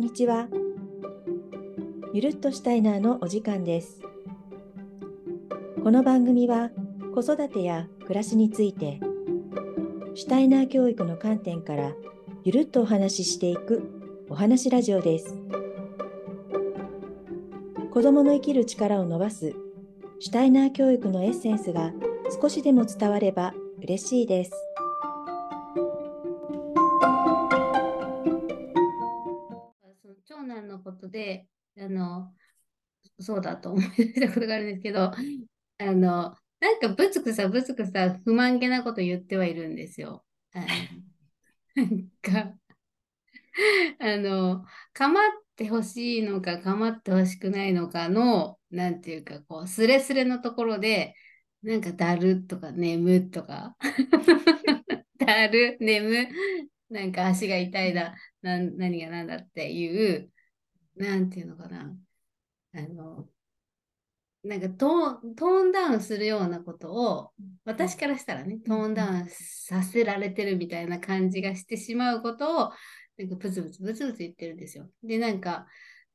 んにちは。ゆるっとしたいなのお時間です。この番組は子育てや暮らしについて、シュタイナー教育の観点からゆるっとお話ししていくお話ラジオです。子供の生きる力を伸ばすシュタイナー教育のエッセンスが少しでも伝われば嬉しいです。そうだと思い出したことがあるんですけど、あの、なんかぶつくさぶつくさ不満げなこと言ってはいるんですよ。なんか、あの、構ってほしいのか構ってほしくないのかの、なんていうか、こう、スレスレのところで、なんかだるとか眠とか、だる、眠、なんか足が痛いだ、な何が何だっていう、なんていうのかな、あの、なんかトーン、トーンダウンするようなことを、私からしたらね、トーンダウンさせられてるみたいな感じがしてしまうことを、なんかブツブツブツブツ言ってるんですよ。で、なんか、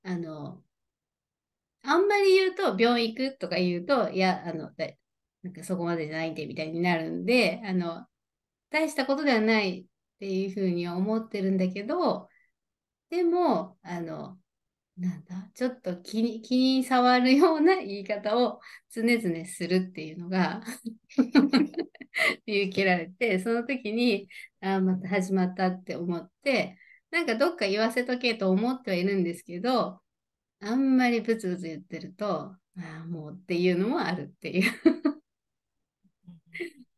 あの、あんまり言うと、病院行くとか言うと、いや、あの、だなんかそこまでじゃないんで、みたいになるんで、あの、大したことではないっていうふうには思ってるんだけど、でも、あの、なんだ、ちょっと気に、気に障るような言い方を常々するっていうのが 見受けられて、その時に、あ、また始まったって思って、なんかどっか言わせとけと思ってはいるんですけど、あんまりブツブツ言ってると、ああ、もうっていうのもあるっていう。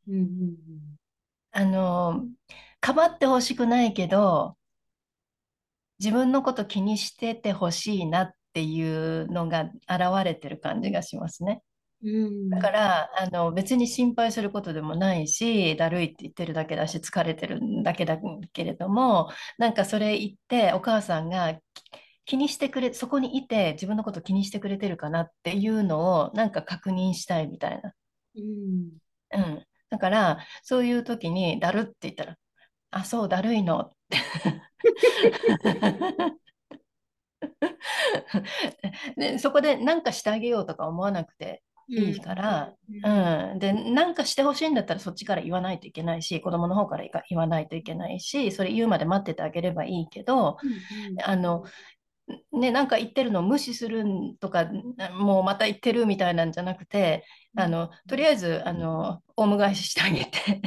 うんうんうんあの、かばってほしくないけど、自分のこと気にしててほしいなっていうのが現れてる感じがしますね。うんだから、あの、別に心配することでもないし、だるいって言ってるだけだし、疲れてるだけだけれども、なんかそれ言って、お母さんがき気にしてくれ、そこにいて自分のこと気にしてくれてるかなっていうのを、なんか確認したいみたいな。うんうん。だから、そういう時に、だるって言ったら、あ、そう、だるいのって。で、そこで何かしてあげようとか思わなくていいから、うん。で、何かしてほしいんだったらそっちから言わないといけないし、子供の方から言わないといけないし、それ言うまで待っててあげればいいけど、あの、ね、なんか言ってるのを無視するんとか、もうまた言ってるみたいなんじゃなくて、あの、とりあえず、あの、オウム返ししてあげて、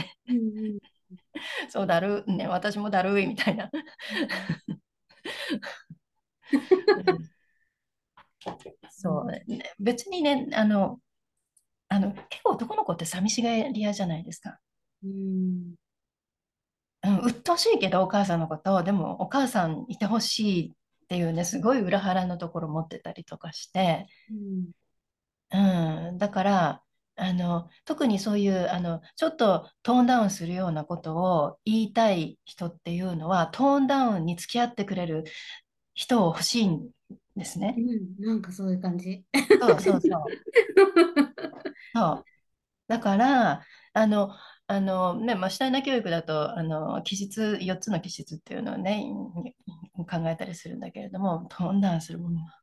そうだる、ね、私もだるいみたいな。う んそう、ね、別にね、あの、あの、結構男の子って寂しがり屋じゃないですか。うんうん、鬱陶しいけどお母さんのこと、でもお母さんいてほしいっていうね、すごい裏腹のところ持ってたりとかして、うんうん、だから、あの、特にそういう、あの、ちょっとトーンダウンするようなことを言いたい人っていうのは、トーンダウンに付き合ってくれる人を欲しいんですね。うん、なんかそういう感じ。そうそうそう。そう。だから、あの、あのね、まあ、シュタイナー教育だと、あの、気質、4つの気質っていうのをね、考えたりするんだけれども、トーンダウンするものは、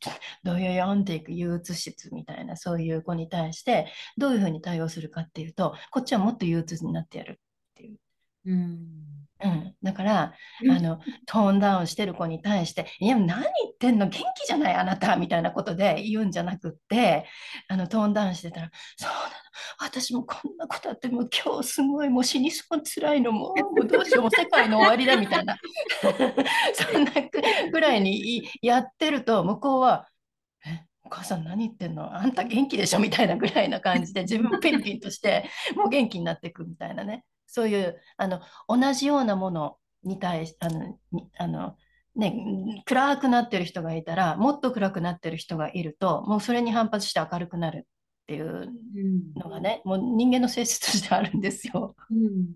どよよんっていく憂鬱質みたいな、そういう子に対して、どういうふうに対応するかっていうと、こっちはもっと憂鬱になってやるっていう。うん。うん、だから、あの、トーンダウンしてる子に対して、いや、何言ってんの、元気じゃない、あなた、みたいなことで言うんじゃなくって、あの、トーンダウンしてたら、そうなの、私もこんなことあって、もう今日すごい、もう死にそう辛いの、もう、もうどうしよう、もう世界の終わりだ、みたいな、そんなぐらいにいやってると、向こうは、え、お母さん何言ってんの？あんた元気でしょ？みたいなぐらいな感じで、自分もピンピンとして、もう元気になっていくみたいなね。そういうあの同じようなものに対しあのにあの、ね、暗くなってる人がいたらもっと暗くなってる人がいるともうそれに反発して明るくなるっていうのがねもう人間の性質としてあるんですよ。うん。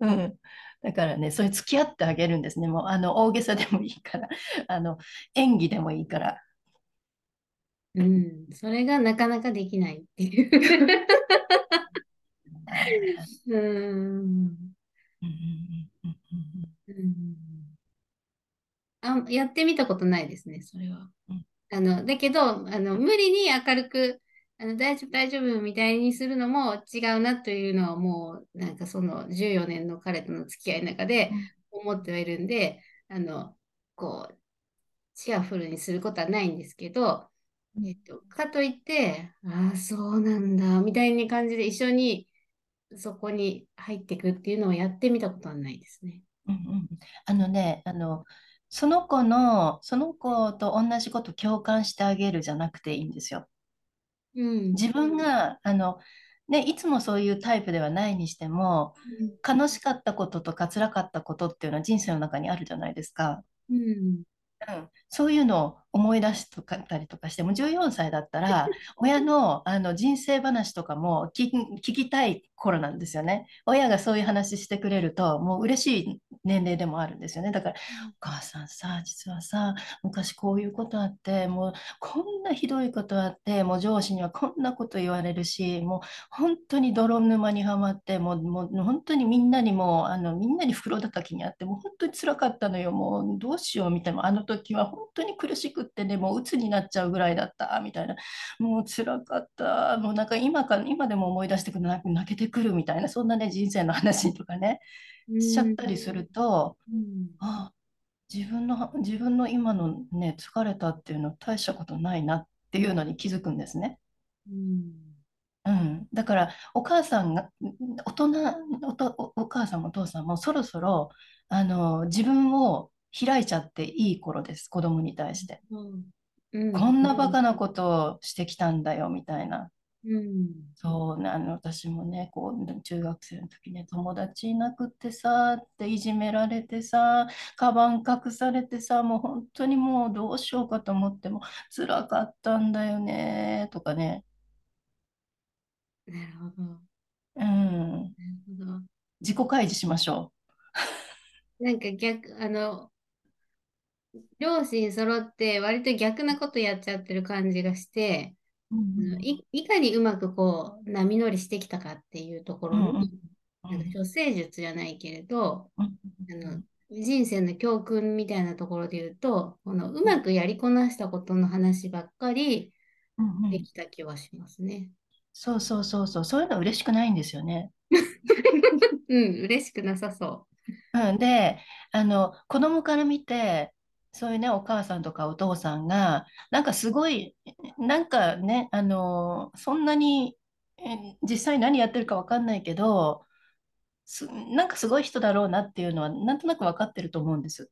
うん、だからねそれ付き合ってあげるんですね。もうあの大げさでもいいから。あの演技でもいいから。うん、それがなかなかできないっていう。うんうんうんうんうん。うん。あ、やってみたことないですね、それは。うん。あの、だけど、あの、無理に明るく、あの、大丈夫、大丈夫みたいにするのも違うなというのはもう、なんかその14年の彼との付き合いの中で思ってはいるんで、あの、こう、チアフルにすることはないんですけど、えっと、かといって、ああ、そうなんだ、みたいな感じで一緒にそこに入っていくっていうのをやってみたことはないですね。うんうんあのね、あの、その子の、その子と同じこと共感してあげるじゃなくていいんですよ。うん。自分が、あの、ね、いつもそういうタイプではないにしても、悲しかったこととか辛かったことっていうのは人生の中にあるじゃないですか。うん。うん、そういうのを思い出しとかったりとかしても14歳だったら 親の、あの人生話とかも聞き、聞きたい頃なんですよね。親がそういう話してくれるともう嬉しい年齢でもあるんですよね。だからお母さんさ実はさ昔こういうことあってもうこんなひどいことあってもう上司にはこんなこと言われるしもう本当に泥沼にはまってもう、もう本当にみんなにもうあのみんなに袋叩きにあってもう本当に辛かったのよもうどうしようみたいなあの時は本当に苦しくってねもう鬱になっちゃうぐらいだったみたいなもう辛かったもうなんか今か今でも思い出してくる泣泣けてくるみたいなそんなね人生の話とかねしちゃったりすると、うん。あ自分の自分の今のね疲れたっていうの大したことないなっていうのに気づくんですね。うん。うん、だからお母さんが大人おとおお母さんもお父さんもそろそろあの自分を開いちゃっていい頃です子供に対して。うん。こんなバカなことをしてきたんだよみたいな。うん。そうね、あの私もね、こう中学生の時ね、友達いなくってさ、っていじめられてさ、カバン隠されてさ、もう本当にもうどうしようかと思っても辛かったんだよね、とかね。なるほど。なうん、るほど。自己開示しましょ なんか逆、あの、両親揃って割と逆なことやっちゃってる感じがして、う。うん。い、いかにうまくこう波乗りしてきたかっていうところ。の、うんうん。なんか処世術じゃないけれど、うんあの人生の教訓みたいなところで言うと、このうまくやりこなしたことの話ばっかりうんうん。できた気はしますね。そうそうそうそう、そういうの嬉しくないんですよね。うん、嬉しくなさそうん、で、あの、子供から見て、そういうね、お母さんとかお父さんが、なんかすごい、なんかね、あの、そんなに、え実際何やってるか分かんないけど、す、なんかすごい人だろうなっていうのは、なんとなく分かってると思うんです。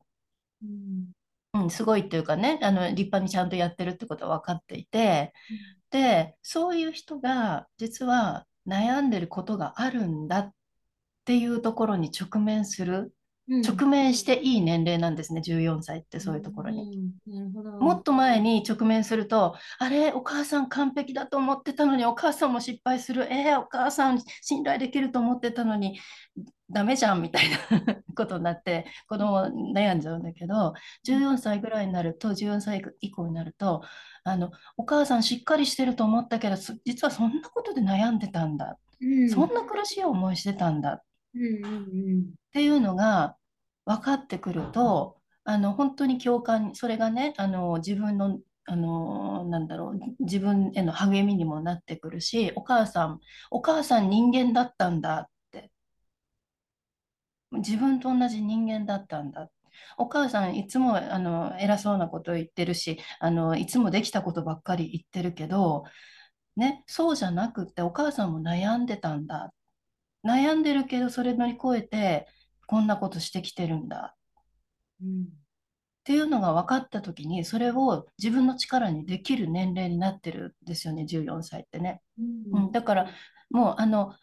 う。うん。うん、すごいっていうかね、あの、立派にちゃんとやってるってことは分かっていて、で、そういう人が実は悩んでることがあるんだっていうところに直面する。うん直面していい年齢なんですね、14歳ってそういうところに。うん。なるほど。もっと前に直面すると、あれ、お母さん完璧だと思ってたのに、お母さんも失敗する、えー、お母さん信頼できると思ってたのに、ダメじゃんみたいな ことになって、子供悩んじゃうんだけど、14歳ぐらいになると、14歳以降になると、あの、お母さんしっかりしてると思ったけど、そ実はそんなことで悩んでたんだ。うん。そんな苦しい思いしてたんだ。うんうんっていうのが分かってくると、あの本当に共感、それがね、あの自分の、あのなんだろう、自分への励みにもなってくるし、お母さん、お母さん人間だったんだって、自分と同じ人間だったんだ。お母さんいつもあの偉そうなこと言ってるしあのいつもできたことばっかり言ってるけど、ね、そうじゃなくってお母さんも悩んでたんだ悩んでるけどそれ乗り越えてこんなことしてきてるんだ。うん。っていうのが分かった時にそれを自分の力にできる年齢になってるんですよね14歳ってね、うん。うん、だからもうあの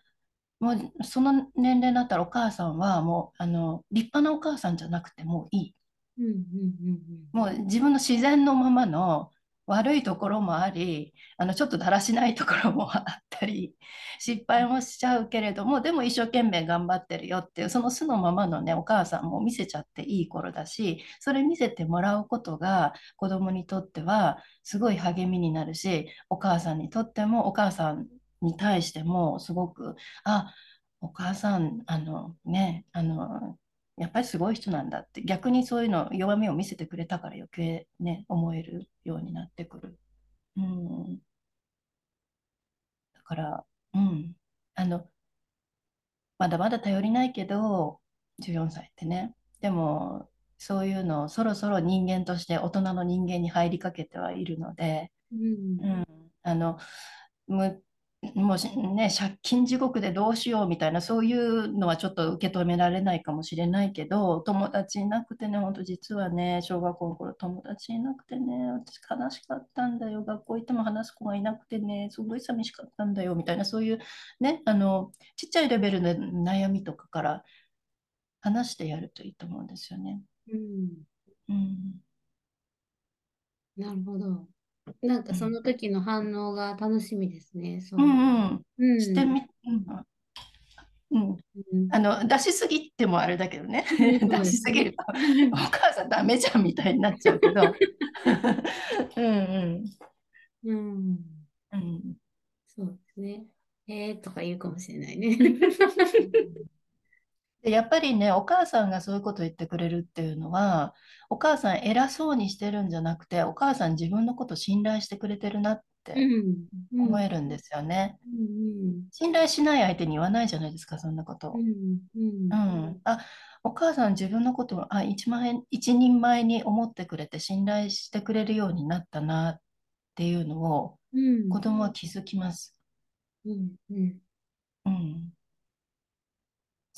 もうその年齢になったらお母さんはもうあの立派なお母さんじゃなくてもういい。うんうんうん。もう自分の自然のままの悪いところもありあのちょっとだらしないところもあったり失敗もしちゃうけれどもでも一生懸命頑張ってるよっていうその素のままのねお母さんも見せちゃっていい頃だしそれ見せてもらうことが子供にとってはすごい励みになるしお母さんにとってもお母さんに対してもすごくあお母さんあのねあのやっぱりすごい人なんだって逆にそういうの弱みを見せてくれたから余計ね思えるようになってくる。うん、だからうん。あのまだまだ頼りないけど14歳ってね。でもそういうのをそろそろ人間として大人の人間に入りかけてはいるので、うん、うん、あのむもうね、借金地獄でどうしようみたいな、そういうのはちょっと受け止められないかもしれないけど、友達いなくてね、本当実はね、小学校の頃友達いなくてね、私悲しかったんだよ、学校行っても話す子がいなくてね、すごい寂しかったんだよみたいな、そういうね、あの、ちっちゃいレベルの悩みとかから話してやるといいと思うんですよね。うん。うん、なるほど。なんかその時の反応が楽しみですね。そう。うん。うん。してみ、うん。うん、あの出しすぎてもあれだけどね、出しすぎると お母さんダメじゃんみたいになっちゃうけど。うんうん。うん。うん。そうですね。えー、とか言うかもしれないねでやっぱりね、お母さんがそういうこと言ってくれるっていうのは、お母さん偉そうにしてるんじゃなくて、お母さん自分のこと信頼してくれてるなって思えるんですよね。信頼しない相手に言わないじゃないですか、そんなこと。うん、あ、お母さん自分のことをあ一万一人前に思ってくれて信頼してくれるようになったなっていうのを、子供は気づきます。うん。うん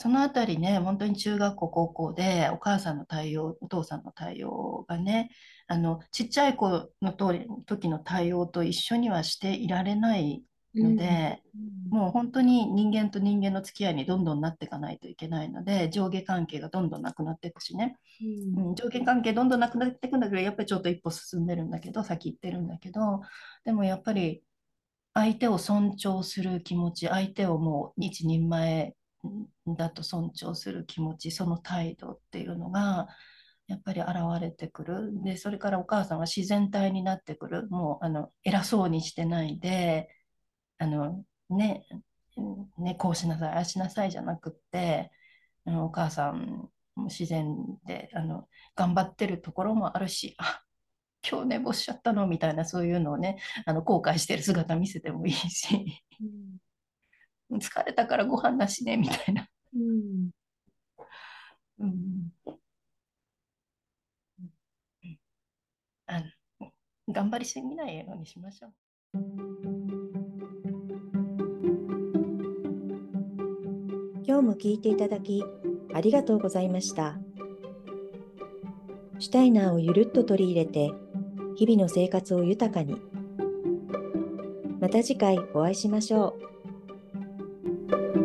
そのあたりね、本当に中学校、高校でお母さんの対応、お父さんの対応がね、あのちっちゃい子の時の対応と一緒にはしていられないので、うん、もう本当に人間と人間の付き合いにどんどんなっていかないといけないので、上下関係がどんどんなくなっていくしね、うん、うん、上下関係どんどんなくなっていくんだけど、やっぱりちょっと一歩進んでるんだけど、先行ってるんだけど、でもやっぱり相手を尊重する気持ち、相手をもう一人前だと尊重する気持ちその態度っていうのがやっぱり現れてくる。でそれからお母さんは自然体になってくる。もうあの偉そうにしてないであのねねこうしなさいああしなさいじゃなくってあのお母さん自然であの頑張ってるところもあるしあ今日寝坊しちゃったのみたいなそういうのをねあの後悔してる姿見せてもいいし、うん。疲れたからご飯なしねみたいな。うん。うん。あの頑張りすぎないようにしましょう。今日も聞いていただきありがとうございました。シュタイナーをゆるっと取り入れて日々の生活を豊かに。また次回お会いしましょう。Thank you